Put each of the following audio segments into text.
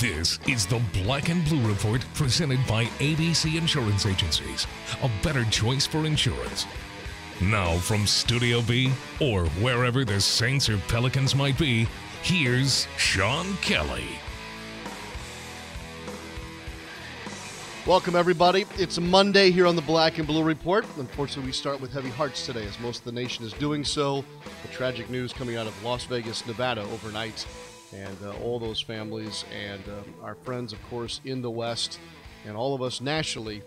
This is the Black and Blue Report presented by ABC Insurance Agencies, a better choice for insurance. Now, from Studio B, or wherever the Saints or Pelicans might be, here's Sean Kelly. Welcome, everybody. It's Monday here on the Black and Blue Report. Unfortunately, we start with heavy hearts today, as most of the nation is doing so. The tragic news coming out of Las Vegas, Nevada overnight, and uh, all those families and um, our friends, of course, in the West, and all of us nationally,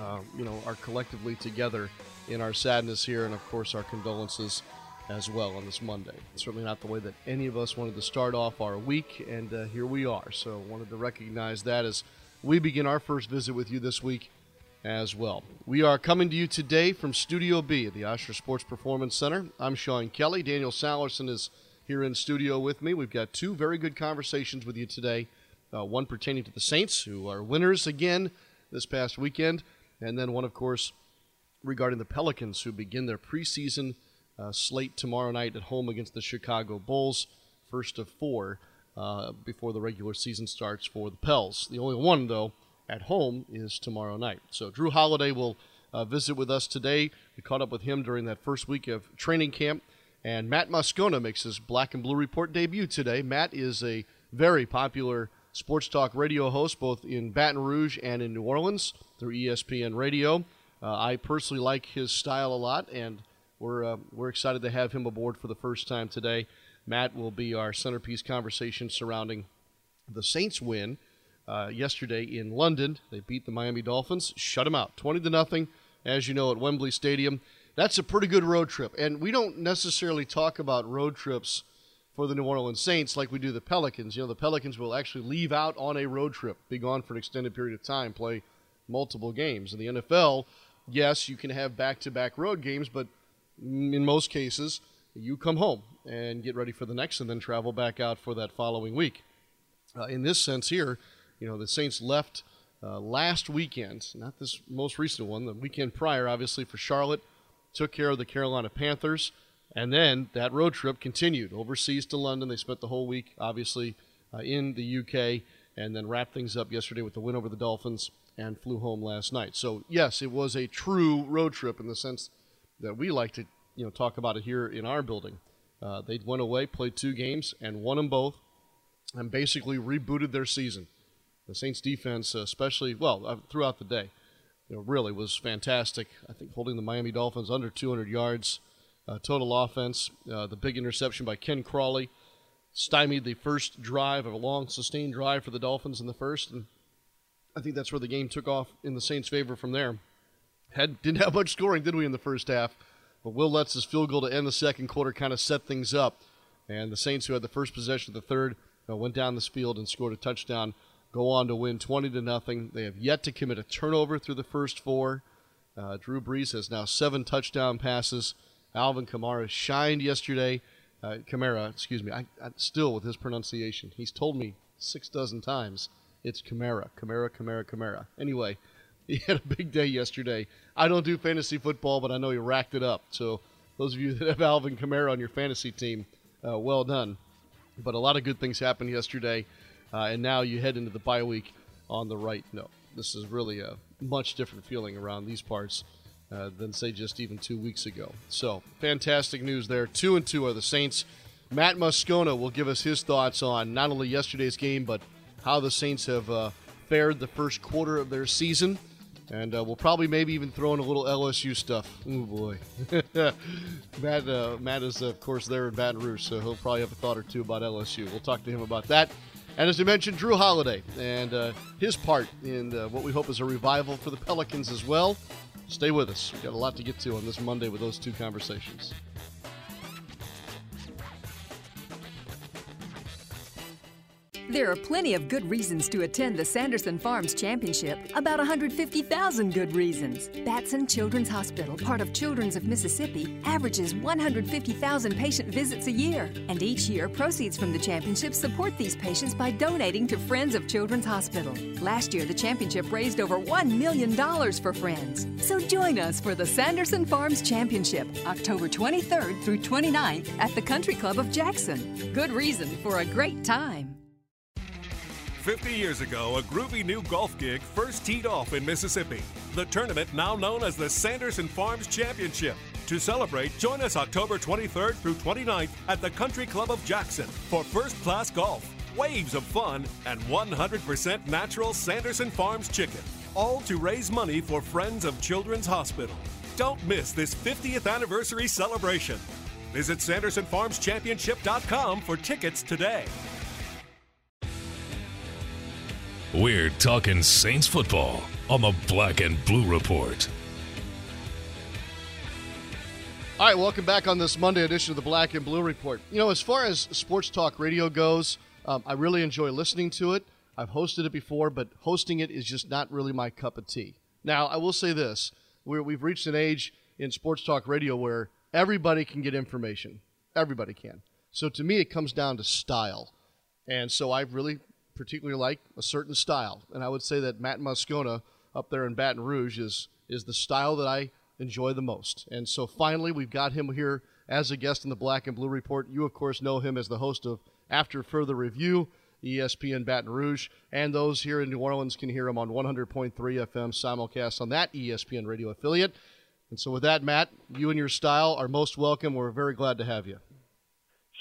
uh, you know, are collectively together in our sadness here, and of course, our condolences as well on this Monday. Certainly not the way that any of us wanted to start off our week, and uh, here we are. So, wanted to recognize that as we begin our first visit with you this week as well. We are coming to you today from Studio B at the Ochsner Sports Performance Center. I'm Sean Kelly. Daniel Sallerson is here in studio with me. We've got two very good conversations with you today. Uh, one pertaining to the Saints, who are winners again this past weekend, and then one, of course, regarding the Pelicans, who begin their preseason uh, slate tomorrow night at home against the Chicago Bulls, first of four uh, before the regular season starts for the Pels. The only one, though, at home is tomorrow night. So Jrue Holiday will uh, visit with us today. We caught up with him during that first week of training camp. And Matt Moscona makes his Black and Blue Report debut today. Matt is a very popular sports talk radio host both in Baton Rouge and in New Orleans through ESPN Radio. Uh, I personally like his style a lot, and we're, uh, we're excited to have him aboard for the first time today. Matt will be our centerpiece conversation surrounding the Saints win uh, yesterday in London. They beat the Miami Dolphins, shut them out, twenty to nothing, as you know, at Wembley Stadium. That's a pretty good road trip, and we don't necessarily talk about road trips for the New Orleans Saints like we do the Pelicans. You know, the Pelicans will actually leave out on a road trip, be gone for an extended period of time, play multiple games. In the NFL, yes, you can have back-to-back road games, but in most cases, you come home and get ready for the next and then travel back out for that following week. Uh, in this sense here, you know, the Saints left uh, last weekend, not this most recent one, the weekend prior, obviously, for Charlotte, took care of the Carolina Panthers, and then that road trip continued overseas to London. They spent the whole week, obviously, uh, in the UK, and then wrapped things up yesterday with the win over the Dolphins and flew home last night. So, yes, it was a true road trip in the sense that we like to, you know, talk about it here in our building. Uh, they went away, played two games, and won them both, and basically rebooted their season. The Saints defense, especially, well, uh, throughout the day, you know, really was fantastic. I think holding the Miami Dolphins under 200 yards uh, total offense. Uh, the big interception by Ken Crawley stymied the first drive of a long, sustained drive for the Dolphins in the first, and I think that's where the game took off in the Saints' favor from there. Had didn't have much scoring, did we, in the first half? But Wil Lutz's field goal to end the second quarter kind of set things up. And the Saints, who had the first possession of the third, uh, went down this field and scored a touchdown, go on to win 20 to nothing. They have yet to commit a turnover through the first four. Uh, Drew Brees has now seven touchdown passes. Alvin Kamara shined yesterday. Uh, Kamara, excuse me. I, I, still with his pronunciation. He's told me six dozen times it's Kamara, Kamara, Kamara, Kamara. Anyway, he had a big day yesterday. I don't do fantasy football, but I know he racked it up. So those of you that have Alvin Kamara on your fantasy team, uh, well done. But a lot of good things happened yesterday, uh, and now you head into the bye week on the right note. This is really a much different feeling around these parts uh, than say just even two weeks ago. So fantastic news there. Two and two are the Saints. Matt Moscona will give us his thoughts on not only yesterday's game but how the Saints have uh, fared the first quarter of their season. And uh, we'll probably maybe even throw in a little LSU stuff. Oh boy, Matt. Uh, Matt is of course there in Baton Rouge, so he'll probably have a thought or two about LSU. We'll talk to him about that. And as you mentioned, Jrue Holiday and uh, his part in uh, what we hope is a revival for the Pelicans as well. Stay with us. We've got a lot to get to on this Monday with those two conversations. There are plenty of good reasons to attend the Sanderson Farms Championship. About 150,000 good reasons. Batson Children's Hospital, part of Children's of Mississippi, averages 150,000 patient visits a year. And each year, proceeds from the championship support these patients by donating to Friends of Children's Hospital. Last year, the championship raised over $1 million for Friends. So join us for the Sanderson Farms Championship, October 23rd through 29th at the Country Club of Jackson. Good reason for a great time. 50 years ago, a groovy new golf gig first teed off in Mississippi. The tournament, now known as the Sanderson Farms Championship. To celebrate, join us October 23rd through 29th at the Country Club of Jackson for first class golf, waves of fun, and 100% natural Sanderson Farms chicken. All to raise money for Friends of Children's Hospital. Don't miss this 50th anniversary celebration. Visit SandersonFarmsChampionship.com for tickets today. We're talking Saints football on the Black and Blue Report. All right, welcome back on this Monday edition of the Black and Blue Report. You know, as far as sports talk radio goes, um, I really enjoy listening to it. I've hosted it before, but hosting it is just not really my cup of tea. Now, I will say this we're, we've reached an age in sports talk radio where everybody can get information. Everybody can. So to me, it comes down to style. And so I've really particularly like a certain style. And I would say that Matt Moscona up there in Baton Rouge is, is the style that I enjoy the most. And so finally, we've got him here as a guest in the Black and Blue Report. You, of course, know him as the host of After Further Review, ESPN Baton Rouge, and those here in New Orleans can hear him on 100.3 FM simulcast on that ESPN radio affiliate. And so, with that, Matt, you and your style are most welcome. We're very glad to have you.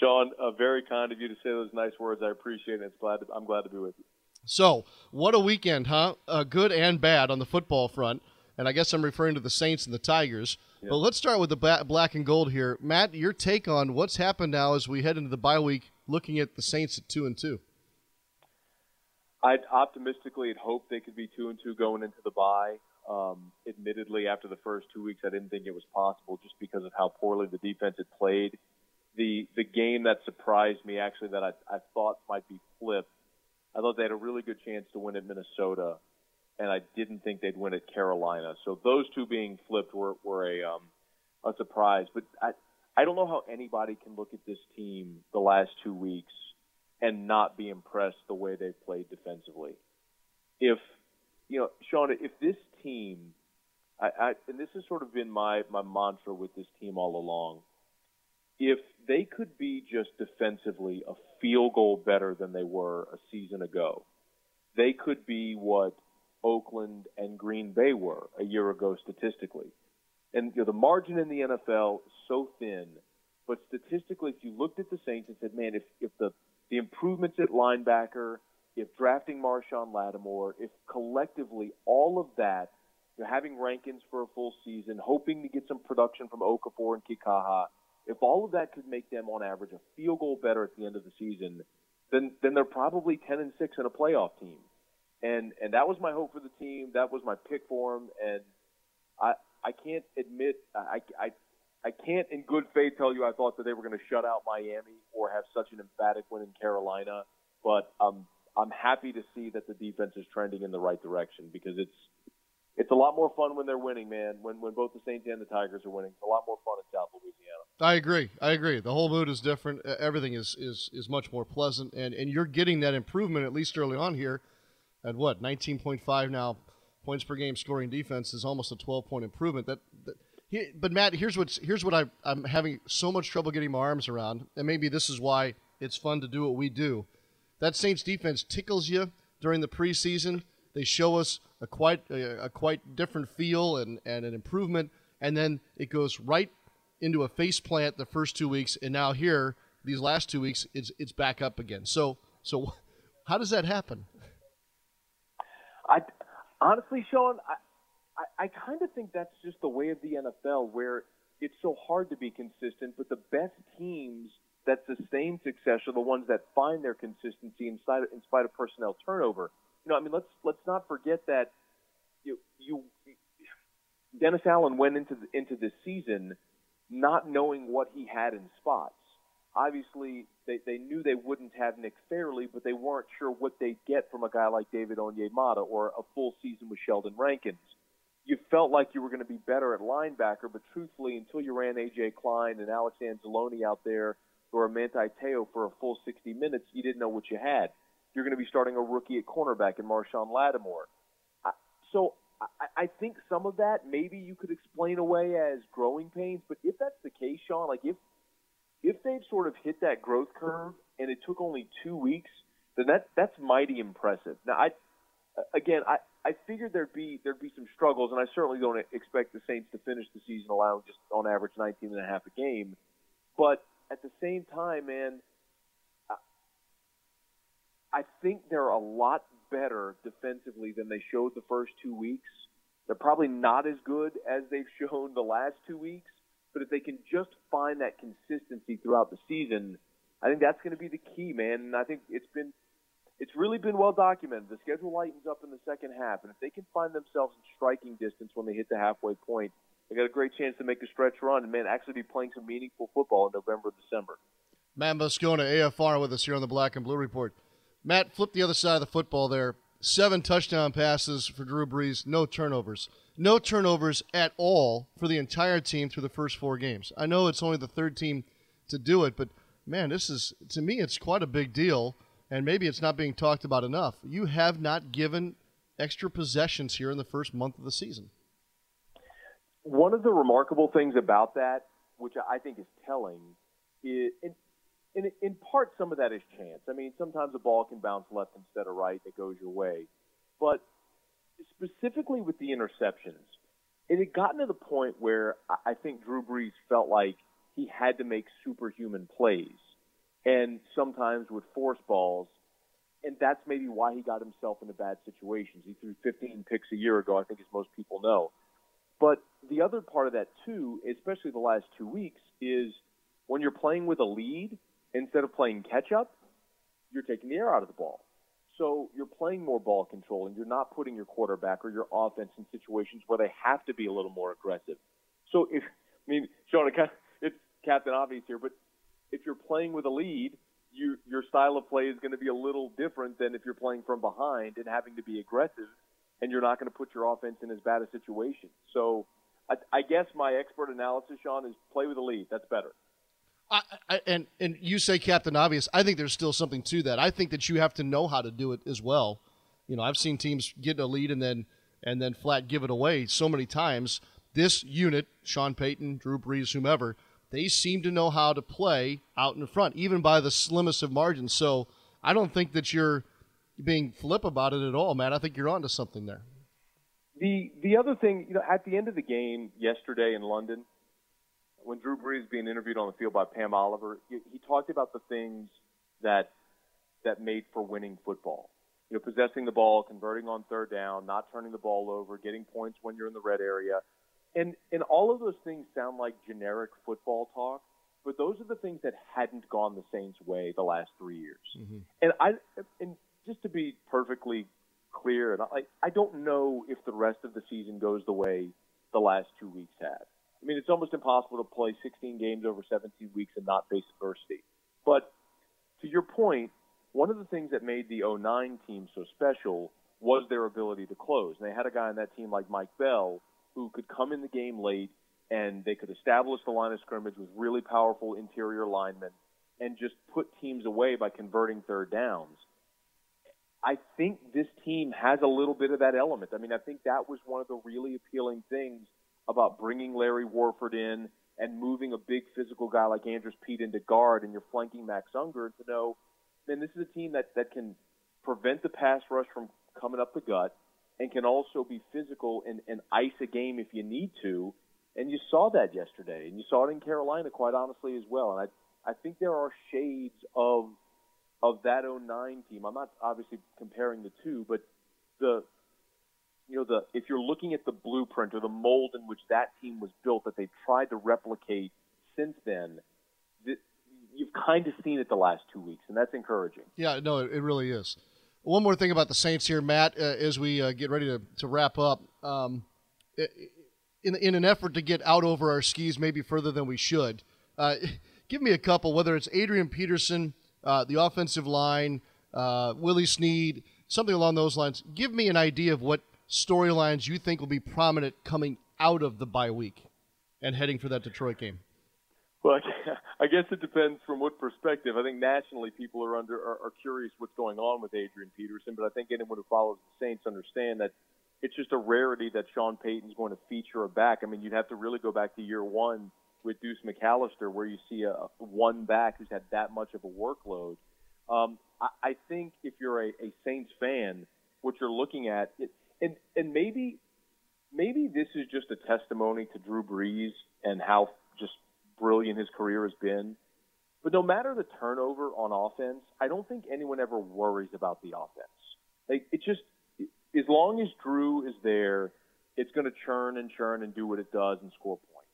Sean, uh, very kind of you to say those nice words. I appreciate it. It's glad to, I'm glad to be with you. So, what a weekend, huh? Uh, good and bad on the football front. And I guess I'm referring to the Saints and the Tigers. Yep. But let's start with the black and gold here. Matt, your take on what's happened now as we head into the bye week, looking at the Saints at two and two. I'd optimistically had hoped they could be two and two going into the bye. Um, admittedly, after the first two weeks, I didn't think it was possible just because of how poorly the defense had played. The the game that surprised me, actually, that I, I thought might be flipped, I thought they had a really good chance to win at Minnesota, and I didn't think they'd win at Carolina. So those two being flipped were, were a um, a surprise. But I I don't know how anybody can look at this team the last two weeks and not be impressed the way they've played defensively. If you know, Sean, if this team, I, I and this has sort of been my my mantra with this team all along. If they could be just defensively a field goal better than they were a season ago, they could be what Oakland and Green Bay were a year ago statistically. And you know, the margin in the NFL so thin, but statistically, if you looked at the Saints and said, "Man, if if the the improvements at linebacker, if drafting Marshon Lattimore, if collectively all of that, you're having Rankins for a full season, hoping to get some production from Okafor and Kikaha, if all of that could make them on average a field goal better at the end of the season, then then they're probably 10 and 6 in a playoff team. And and that was my hope for the team. That was my pick for them. And I I can't admit I I I can't in good faith tell you I thought that they were going to shut out Miami or have such an emphatic win in Carolina, but um, I'm happy to see that the defense is trending in the right direction because it's it's a lot more fun when they're winning, man. When when both the Saints and the Tigers are winning, it's a lot more fun in South Louisiana. I agree. I agree. The whole mood is different. Everything is is is much more pleasant, and and you're getting that improvement at least early on here. At what 19.5 now points per game scoring defense is almost a 12 point improvement. That, that he, but Matt, here's what's here's what I, I'm having so much trouble getting my arms around, and maybe this is why it's fun to do what we do. That Saints defense tickles you during the preseason. They show us a quite a, a quite different feel and, and an improvement, and then it goes right into a face plant the first two weeks, and now here these last two weeks it's it's back up again. So so how does that happen? I honestly, Sean, I, I, I kind of think that's just the way of the NFL, where it's so hard to be consistent, but the best teams that sustain success are the ones that find their consistency in spite of, in spite of personnel turnover. You know, I mean, let's let's not forget that you you Dennis Allen went into the, into this season not knowing what he had in spots. Obviously, they, they knew they wouldn't have Nick Fairley, but they weren't sure what they'd get from a guy like David Onyemata or a full season with Sheldon Rankins. You felt like you were going to be better at linebacker, but truthfully, until you ran A.J. Klein and Alex Anzalone out there or Manti Te'o for a full 60 minutes, you didn't know what you had. You're going to be starting a rookie at cornerback in Marshon Lattimore. So I, I think some of that maybe you could explain away as growing pains, but if that's the case, Sean, like if if they've sort of hit that growth curve and it took only two weeks then that that's mighty impressive. Now, I again, I I figured there'd be there'd be some struggles, and I certainly don't expect the Saints to finish the season allowing just on average 19 and a half a game. But at the same time, man, I think they're a lot better defensively than they showed the first two weeks. They're probably not as good as they've shown the last two weeks, but if they can just find that consistency throughout the season, I think that's going to be the key, man. And I think it's been it's really been well documented. The schedule lightens up in the second half, and if they can find themselves in striking distance when they hit the halfway point, they got a great chance to make a stretch run and man, actually be playing some meaningful football in November, December. Matt Moscona, AFR, with us here on the Black and Blue Report. Matt, flip the other side of the football there. Seven touchdown passes for Drew Brees, no turnovers. No turnovers at all for the entire team through the first four games. I know it's only the third team to do it, but man, this is, to me, it's quite a big deal, and maybe it's not being talked about enough. You have not given extra possessions here in the first month of the season. One of the remarkable things about that, which I think is telling, is, in, in part, some of that is chance. I mean, sometimes a ball can bounce left instead of right that goes your way. But specifically with the interceptions, it had gotten to the point where I think Drew Brees felt like he had to make superhuman plays and sometimes would force balls. And that's maybe why he got himself into bad situations. He threw 15 picks a year ago, I think, as most people know. But the other part of that, too, especially the last two weeks, is when you're playing with a lead – instead of playing catch up, you're taking the air out of the ball. So you're playing more ball control and you're not putting your quarterback or your offense in situations where they have to be a little more aggressive. So if, I mean, Sean, it's Captain Obvious here, but if you're playing with a lead, you, your style of play is going to be a little different than if you're playing from behind and having to be aggressive, and you're not going to put your offense in as bad a situation. So I, I guess my expert analysis, Sean, is play with a lead. That's better. I, I, and and you say Captain Obvious. I think there's still something to that. I think that you have to know how to do it as well. You know, I've seen teams get a lead and then and then flat give it away so many times. This unit, Sean Payton, Drew Brees, whomever, they seem to know how to play out in front, even by the slimmest of margins. So I don't think that you're being flip about it at all, man. I think you're onto something there. The the other thing, you know, at the end of the game yesterday in London, when Drew Brees being interviewed on the field by Pam Oliver, he, he talked about the things that that made for winning football. You know, possessing the ball, converting on third down, not turning the ball over, getting points when you're in the red area. And and all of those things sound like generic football talk, but those are the things that hadn't gone the Saints' way the last three years. Mm-hmm. And I and just to be perfectly clear, and I I don't know if the rest of the season goes the way the last two weeks had. I mean, it's almost impossible to play 16 games over 17 weeks and not face adversity. But to your point, one of the things that made the 09 team so special was their ability to close. And they had a guy on that team like Mike Bell who could come in the game late and they could establish the line of scrimmage with really powerful interior linemen and just put teams away by converting third downs. I think this team has a little bit of that element. I mean, I think that was one of the really appealing things about bringing Larry Warford in and moving a big physical guy like Andrus Peat into guard and you're flanking Max Unger to know, man, this is a team that, that can prevent the pass rush from coming up the gut and can also be physical and, and ice a game if you need to. And you saw that yesterday, and you saw it in Carolina, quite honestly, as well. And I, I think there are shades of of that 09 team. I'm not obviously comparing the two, but the you know, the if you're looking at the blueprint or the mold in which that team was built that they've tried to replicate since then, the, you've kind of seen it the last two weeks, and that's encouraging. Yeah, no, it, it really is. One more thing about the Saints here, Matt, uh, as we uh, get ready to, to wrap up. Um, in, in an effort to get out over our skis maybe further than we should, uh, give me a couple, whether it's Adrian Peterson, uh, the offensive line, uh, Willie Snead, something along those lines. Give me an idea of what storylines you think will be prominent coming out of the bye week and heading for that Detroit game? Well, I guess it depends from what perspective. I think nationally, people are under are, are curious what's going on with Adrian Peterson, but I think anyone who follows the Saints understand that it's just a rarity that Sean Payton's going to feature a back. I mean, you'd have to really go back to year one with Deuce McAllister, where you see a one back who's had that much of a workload. Um, I, I think if you're a, a Saints fan, what you're looking at, it, and and maybe maybe this is just a testimony to Drew Brees and how just brilliant his career has been. But no matter the turnover on offense, I don't think anyone ever worries about the offense. Like it just as long as Drew is there, it's going to churn and churn and do what it does and score points.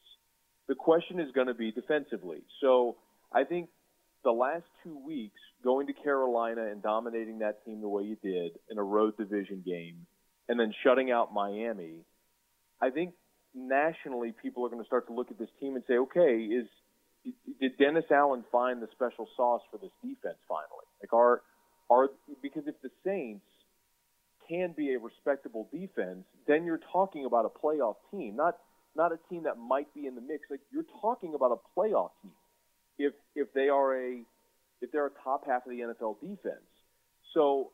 The question is going to be defensively. So I think the last two weeks, going to Carolina and dominating that team the way you did in a road division game, and then shutting out Miami, I think nationally people are going to start to look at this team and say, okay, is did Dennis Allen find the special sauce for this defense finally? Like, are are because if the Saints can be a respectable defense, then you're talking about a playoff team, not not a team that might be in the mix. Like you're talking about a playoff team if if they are a if they're a top half of the NFL defense. So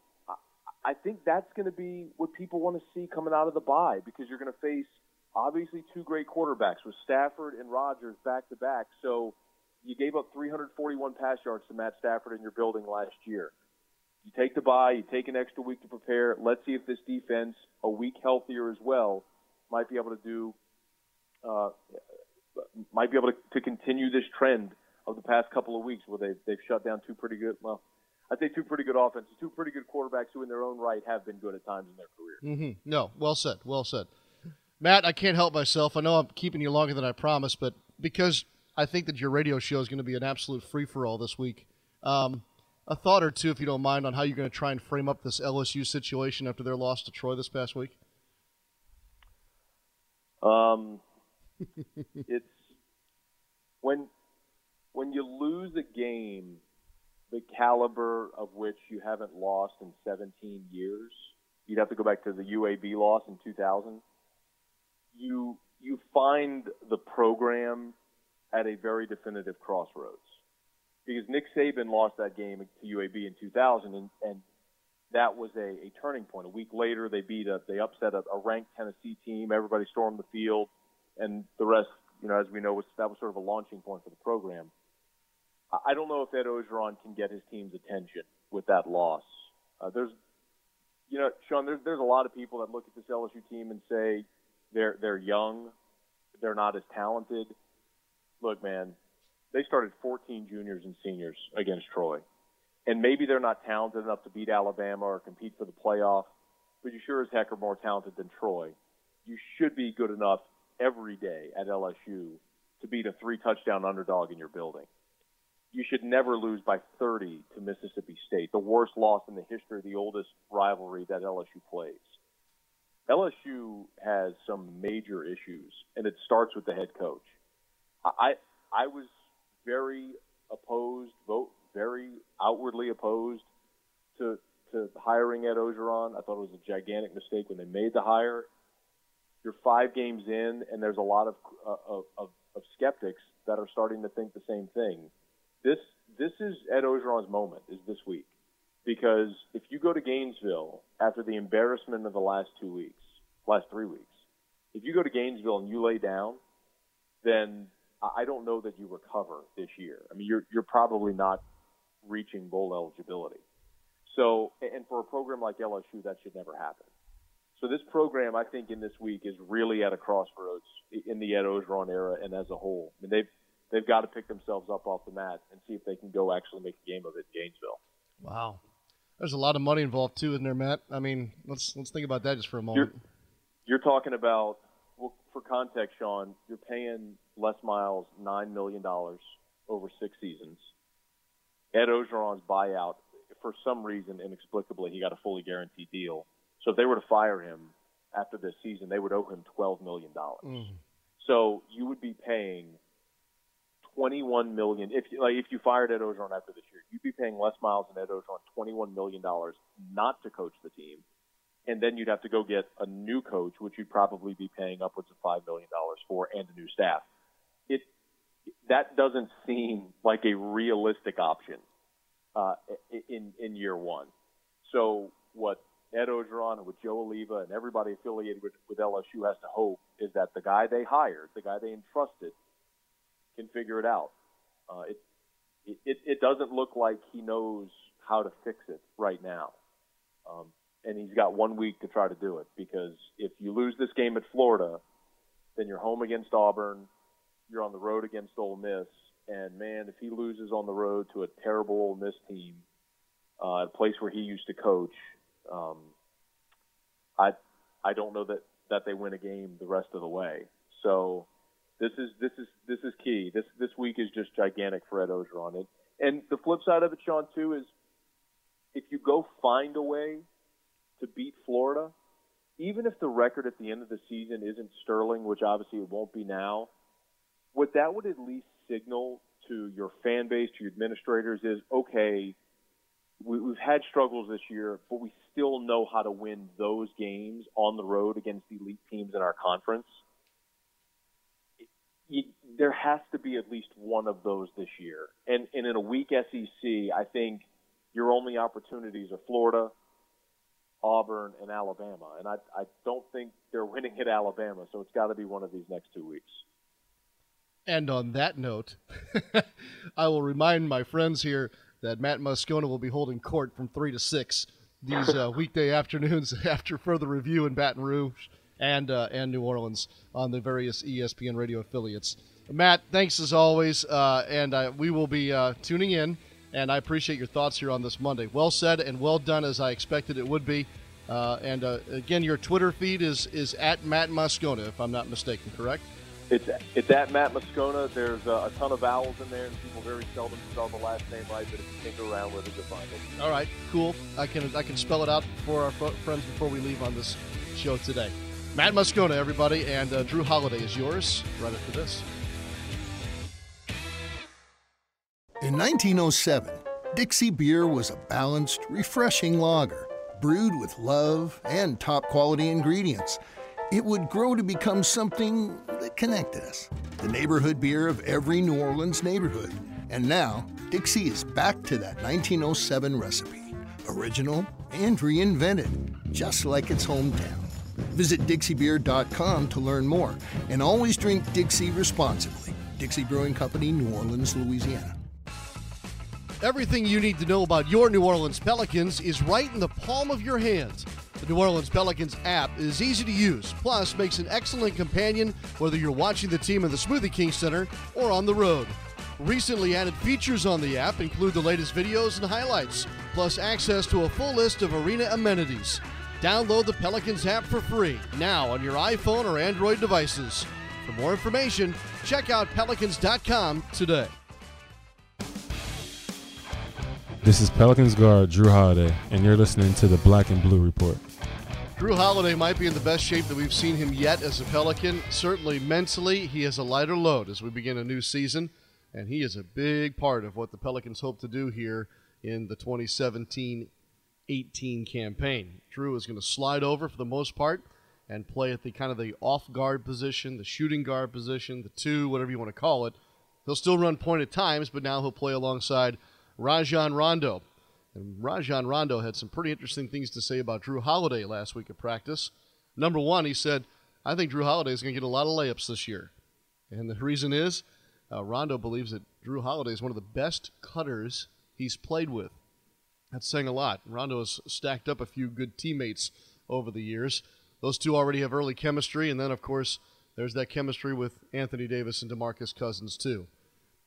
I think that's going to be what people want to see coming out of the bye because you're going to face obviously two great quarterbacks with Stafford and Rodgers back to back. So you gave up 341 pass yards to Matt Stafford in your building last year. You take the bye, you take an extra week to prepare. Let's see if this defense, a week healthier as well, might be able to do, uh, might be able to, to continue this trend of the past couple of weeks where they've, they've shut down two pretty good, well, I'd say two pretty good offenses, two pretty good quarterbacks who, in their own right, have been good at times in their career. Mm-hmm. No, well said, well said. Matt, I can't help myself. I know I'm keeping you longer than I promised, but because I think that your radio show is going to be an absolute free for all this week, um, a thought or two, if you don't mind, on how you're going to try and frame up this LSU situation after their loss to Troy this past week. Um, it's when when you lose a game the caliber of which you haven't lost in 17 years. You'd have to go back to the UAB loss in 2000. You you find the program at a very definitive crossroads because Nick Saban lost that game to UAB in 2000, and, and that was a, a turning point. A week later, they beat a they upset a, a ranked Tennessee team. Everybody stormed the field, and the rest, you know, as we know, was that was sort of a launching point for the program. I don't know if Ed Orgeron can get his team's attention with that loss. Uh, there's, you know, Sean, there's there's a lot of people that look at this LSU team and say they're they're young, they're not as talented. Look, man, they started 14 juniors and seniors against Troy, and maybe they're not talented enough to beat Alabama or compete for the playoff, but you sure as heck are more talented than Troy. You should be good enough every day at LSU to beat a three touchdown underdog in your building you should never lose by 30 to Mississippi State, the worst loss in the history of the oldest rivalry that LSU plays. LSU has some major issues, and it starts with the head coach. I I was very opposed, vote very outwardly opposed to to hiring Ed Orgeron. I thought it was a gigantic mistake when they made the hire. You're five games in, and there's a lot of uh, of, of skeptics that are starting to think the same thing this this is Ed Orgeron's moment is this week because if you go to Gainesville after the embarrassment of the last two weeks, last three weeks, if you go to Gainesville and you lay down, then I don't know that you recover this year. I mean, you're you're probably not reaching bowl eligibility. So, and for a program like LSU, that should never happen. So this program, I think, in this week is really at a crossroads in the Ed Orgeron era and as a whole. I mean, they've they've got to pick themselves up off the mat and see if they can go actually make a game of it in Gainesville. Wow. There's a lot of money involved too, isn't there, Matt? I mean, let's let's think about that just for a moment. You're, you're talking about well, for context, Sean. You're paying Les Miles nine million dollars over six seasons. Ed Orgeron's buyout, for some reason, inexplicably, he got a fully guaranteed deal. So if they were to fire him after this season, they would owe him twelve million dollars. Mm. So you would be paying 21 million. If like if you fired Ed Orgeron after this year, you'd be paying Les Miles and Ed Orgeron 21 million dollars not to coach the team, and then you'd have to go get a new coach, which you'd probably be paying upwards of five million dollars for, and a new staff. It that doesn't seem like a realistic option uh, in in year one. So what Ed Orgeron and with Joe Alleva and everybody affiliated with, with LSU has to hope is that the guy they hired, the guy they entrusted can figure it out. Uh, it, it it doesn't look like he knows how to fix it right now. Um, and he's got one week to try to do it because if you lose this game at Florida, then you're home against Auburn, you're on the road against Ole Miss, and man, if he loses on the road to a terrible Ole Miss team, uh, a place where he used to coach, um, I I don't know that that they win a game the rest of the way. So this is this is this is key. This this week is just gigantic for Ed Orgeron. And and the flip side of it, Sean, too, is if you go find a way to beat Florida, even if the record at the end of the season isn't sterling, which obviously it won't be now, what that would at least signal to your fan base, to your administrators, is okay, we, we've had struggles this year, but we still know how to win those games on the road against elite teams in our conference. You, there has to be at least one of those this year. And, and in a weak SEC, I think your only opportunities are Florida, Auburn, and Alabama. And I, I don't think they're winning at Alabama, so it's got to be one of these next two weeks. And on that note, I will remind my friends here that Matt Moscona will be holding court from 3 to 6 these uh, weekday afternoons after further review in Baton Rouge and, uh, and New Orleans on the various ESPN radio affiliates. Matt, thanks as always, uh, and uh, we will be uh, tuning in and I appreciate your thoughts here on this Monday. Well said and well done as I expected it would be. Uh, and uh, again, your Twitter feed is is at Matt Moscona, if I'm not mistaken, correct? It's it's at Matt Moscona. There's a, a, ton of vowels in there, and people very seldom spell the last name right. But if you tinker around with it, you'll find it. All right, cool. I can I can spell it out for our friends before we leave on this show today. Matt Moscona, everybody, and uh, Jrue Holiday is yours right after this. In 1907, Dixie beer was a balanced, refreshing lager, brewed with love and top quality ingredients. It would grow to become something that connected us the neighborhood beer of every New Orleans neighborhood. And now, Dixie is back to that 1907 recipe, original and reinvented, just like its hometown. Visit DixieBeer.com to learn more, and always drink Dixie responsibly. Dixie Brewing Company, New Orleans, Louisiana. Everything you need to know about your New Orleans Pelicans is right in the palm of your hands. The New Orleans Pelicans app is easy to use, plus makes an excellent companion whether you're watching the team in the Smoothie King Center or on the road. Recently added features on the app include the latest videos and highlights, plus access to a full list of arena amenities. Download the Pelicans app for free now on your iPhone or Android devices. For more information, check out pelicans.com today. This is Pelicans guard Jrue Holiday, and you're listening to the Black and Blue Report. Jrue Holiday might be in the best shape that we've seen him yet as a Pelican. Certainly mentally, he has a lighter load as we begin a new season, and he is a big part of what the Pelicans hope to do here in the 2017 18 campaign. Jrue is going to slide over for the most part and play at the kind of the off guard position, the shooting guard position, the two, whatever you want to call it. He'll still run point at times, but now he'll play alongside Rajon Rondo. And Rajon Rondo had some pretty interesting things to say about Jrue Holiday last week at practice. Number one, he said, I think Jrue Holiday is going to get a lot of layups this year. And the reason is uh, Rondo believes that Jrue Holiday is one of the best cutters he's played with. That's saying a lot. Rondo has stacked up a few good teammates over the years. Those two already have early chemistry, and then, of course, there's that chemistry with Anthony Davis and DeMarcus Cousins, too.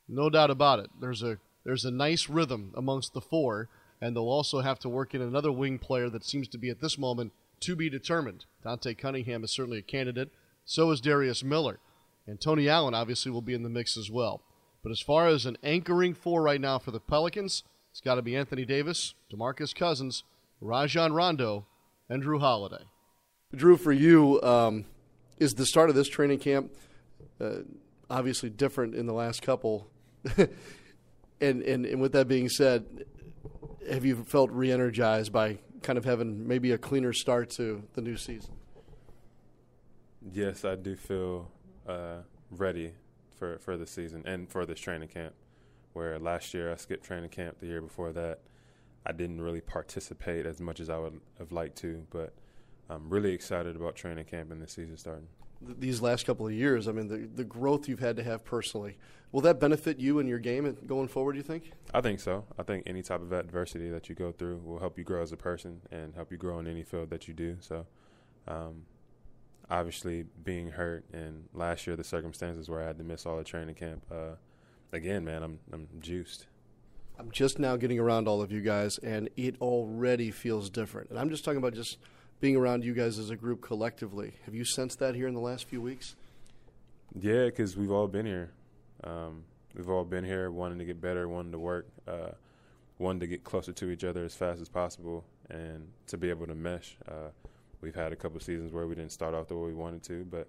No doubt about it. There's a there's a nice rhythm amongst the four, and they'll also have to work in another wing player that seems to be at this moment to be determined. Dante Cunningham is certainly a candidate. So is Darius Miller. And Tony Allen obviously will be in the mix as well. But as far as an anchoring four right now for the Pelicans, it's got to be Anthony Davis, DeMarcus Cousins, Rajon Rondo, and Jrue Holiday. Jrue, for you, um, is the start of this training camp uh, obviously different in the last couple? and, and, and with that being said, have you felt re-energized by kind of having maybe a cleaner start to the new season? Yes, I do feel uh, ready for for the season and for this training camp. Where last year I skipped training camp, the year before that I didn't really participate as much as I would have liked to. But I'm really excited about training camp and the season starting. these last couple of years. I mean, the the growth you've had to have personally. Will that benefit you and your game going forward? Do you think? I think so. I think any type of adversity that you go through will help you grow as a person and help you grow in any field that you do. So, um, obviously, being hurt and last year the circumstances where I had to miss all the training camp. Uh, again, man, I'm I'm juiced. I'm just now getting around all of you guys, and it already feels different. And I'm just talking about just being around you guys as a group collectively. Have you sensed that here in the last few weeks? Yeah, because we've all been here. Um, we've all been here, wanting to get better, wanting to work, uh, wanting to get closer to each other as fast as possible, and to be able to mesh. Uh, we've had a couple seasons where we didn't start off the way we wanted to, but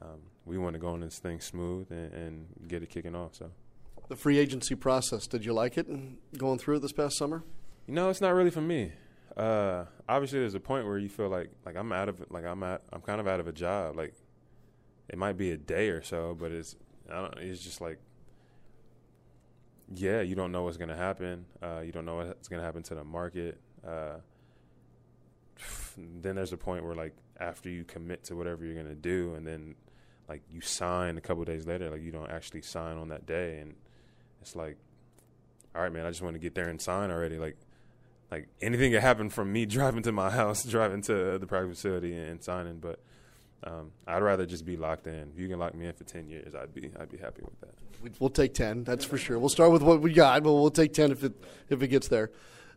um, we want to go on this thing smooth and, and get it kicking off. So the free agency process. Did you like it going through it this past summer? You know, it's not really for me. Uh, obviously, there's a point where you feel like like I'm out of like I'm at I'm kind of out of a job. Like it might be a day or so, but it's I don't. It's just like yeah, you don't know what's gonna happen. Uh, you don't know what's gonna happen to the market. Uh, then there's a point where like after you commit to whatever you're gonna do, and then like you sign a couple days later, like you don't actually sign on that day, and it's like, all right, man, I just want to get there and sign already. Like, like anything could happen from me driving to my house, driving to the private facility and signing. But um, I'd rather just be locked in. If you can lock me in for ten years, I'd be I'd be happy with that. We'll take ten, that's for sure. We'll start with what we got, but we'll take ten if it if it gets there.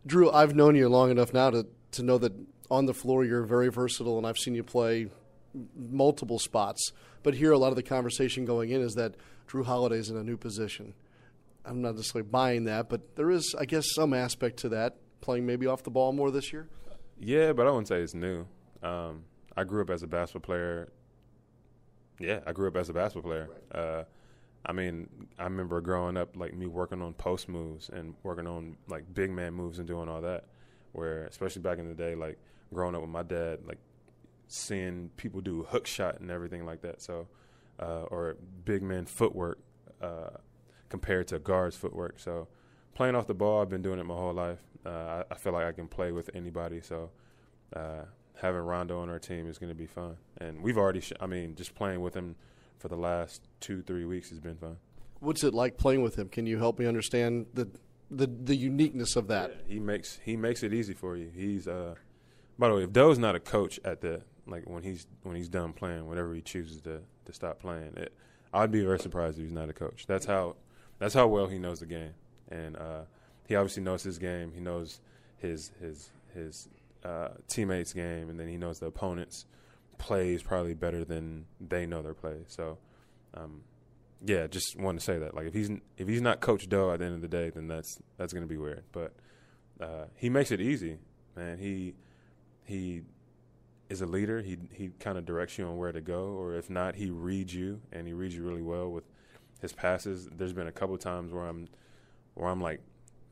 Jrue, I've known you long enough now to to know that on the floor you're very versatile, and I've seen you play multiple spots. But here, a lot of the conversation going in is that Jrue Holiday's in a new position. I'm not necessarily buying that, but there is, I guess, some aspect to that. Playing maybe off the ball more this year. Yeah, but I wouldn't say it's new. Um, I grew up as a basketball player. Yeah, I grew up as a basketball player. Right. Uh, I mean, I remember growing up, like me working on post moves and working on like big man moves and doing all that. Where, especially back in the day, like growing up with my dad, like seeing people do hook shot and everything like that. So, uh, or big man footwork. Uh, compared to guards' footwork. So playing off the ball, I've been doing it my whole life. Uh, I, I, feel like I can play with anybody. So uh, having Rondo on our team is going to be fun. And we've already, sh- I mean, just playing with him for the last two, three weeks has been fun. What's it like playing with him? Can you help me understand the the, the uniqueness of that? Yeah, he makes he makes it easy for you. He's uh, by the way, if Doe's not a coach at the like when he's when he's done playing, whenever he chooses to to stop playing, it, I'd be very surprised if he's not a coach. That's how that's how well he knows the game, and uh, he obviously knows his game. He knows his his his uh, teammates' game, and then he knows the opponent's plays probably better than they know their plays. So, um, yeah, just want to say that. Like, if he's if he's not Coach Doe at the end of the day, then that's that's going to be weird. But uh, he makes it easy, man. He he is a leader. He he kind of directs you on where to go, or if not, he reads you, and he reads you really well with his passes. There's been a couple times where I'm where I'm like,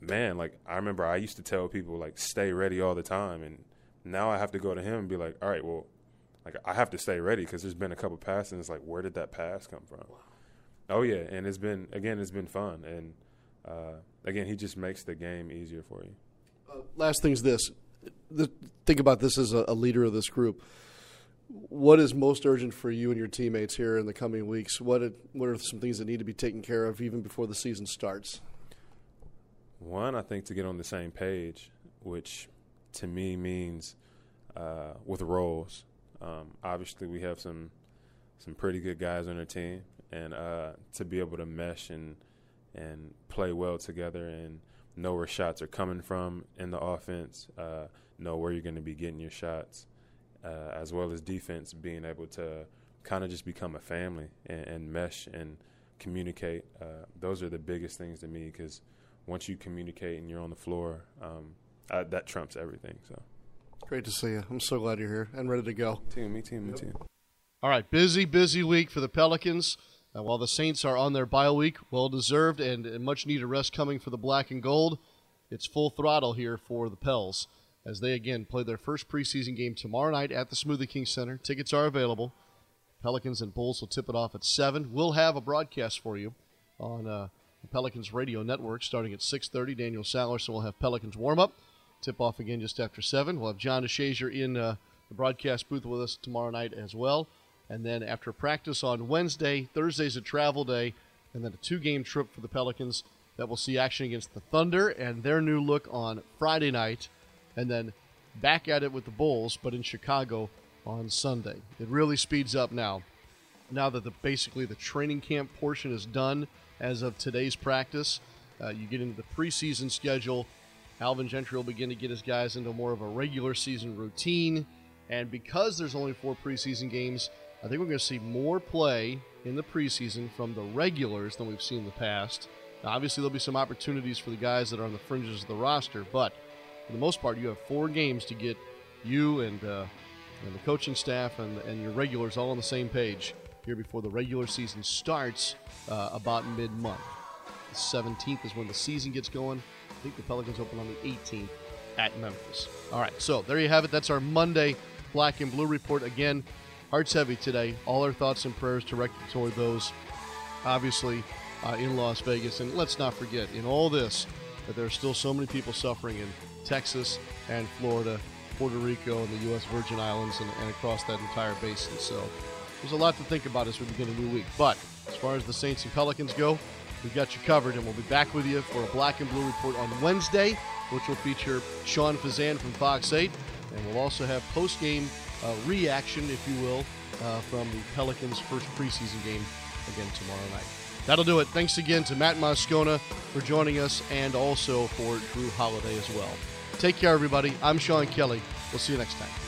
man, like I remember I used to tell people like stay ready all the time, and now I have to go to him and be like, all right, well, like I have to stay ready because there's been a couple passes. And it's like, where did that pass come from? Wow. Oh yeah, and it's been again, it's been fun, and uh, again, he just makes the game easier for you. Uh, last thing's this: the, think about this as a, a leader of this group what is most urgent for you and your teammates here in the coming weeks? What are, what are some things that need to be taken care of even before the season starts? One, I think to get on the same page, which to me means uh, with roles. Um, obviously, we have some some pretty good guys on our team, and uh, to be able to mesh and and play well together and know where shots are coming from in the offense, uh, know where you're going to be getting your shots uh, as well as defense being able to kind of just become a family and, and mesh and communicate. Uh, those are the biggest things to me because once you communicate and you're on the floor, um, I, that trumps everything. So great to see you. I'm so glad you're here and ready to go. Team, me too, me too. All right, busy, busy week for the Pelicans. Uh, while the Saints are on their bye week, well deserved and, and much needed rest coming for the black and gold. It's full throttle here for the Pels as they again play their first preseason game tomorrow night at the Smoothie King Center. Tickets are available. Pelicans and Bulls will tip it off at 7. We'll have a broadcast for you on uh, the Pelicans radio network starting at 6.30. Daniel Sallerson will have Pelicans warm-up. Tip off again just after 7. We'll have John DeShazier in uh, the broadcast booth with us tomorrow night as well. And then after practice on Wednesday, Thursday's a travel day, and then a two game trip for the Pelicans that will see action against the Thunder and their new look on Friday night, and then back at it with the Bulls, but in Chicago on Sunday. It really speeds up now. Now that the basically the training camp portion is done as of today's practice, uh, you get into the preseason schedule. Alvin Gentry will begin to get his guys into more of a regular season routine. And because there's only four preseason games, I think we're going to see more play in the preseason from the regulars than we've seen in the past. Now, obviously, there'll be some opportunities for the guys that are on the fringes of the roster, but for the most part, you have four games to get you and, uh, and the coaching staff and, and your regulars all on the same page here before the regular season starts uh, about mid month. The 17th is when the season gets going. I think the Pelicans open on the 18th at Memphis. All right, so there you have it. That's our Monday Black and Blue report. Again, hearts heavy today. All our thoughts and prayers directed toward those, obviously, uh, in Las Vegas. And let's not forget, in all this, that there are still so many people suffering in Texas and Florida, Puerto Rico, and the U.S. Virgin Islands, and, and across that entire basin. So there's a lot to think about as we begin a new week. But as far as the Saints and Pelicans go, we've got you covered, and we'll be back with you for a Black and Blue report on Wednesday, which will feature Sean Fazende from Fox 8, and we'll also have post-game uh, reaction, if you will, uh, from the Pelicans' first preseason game again tomorrow night. That'll do it. Thanks again to Matt Moscona for joining us and also for Jrue Holiday as well. Take care, everybody. I'm Sean Kelly. We'll see you next time.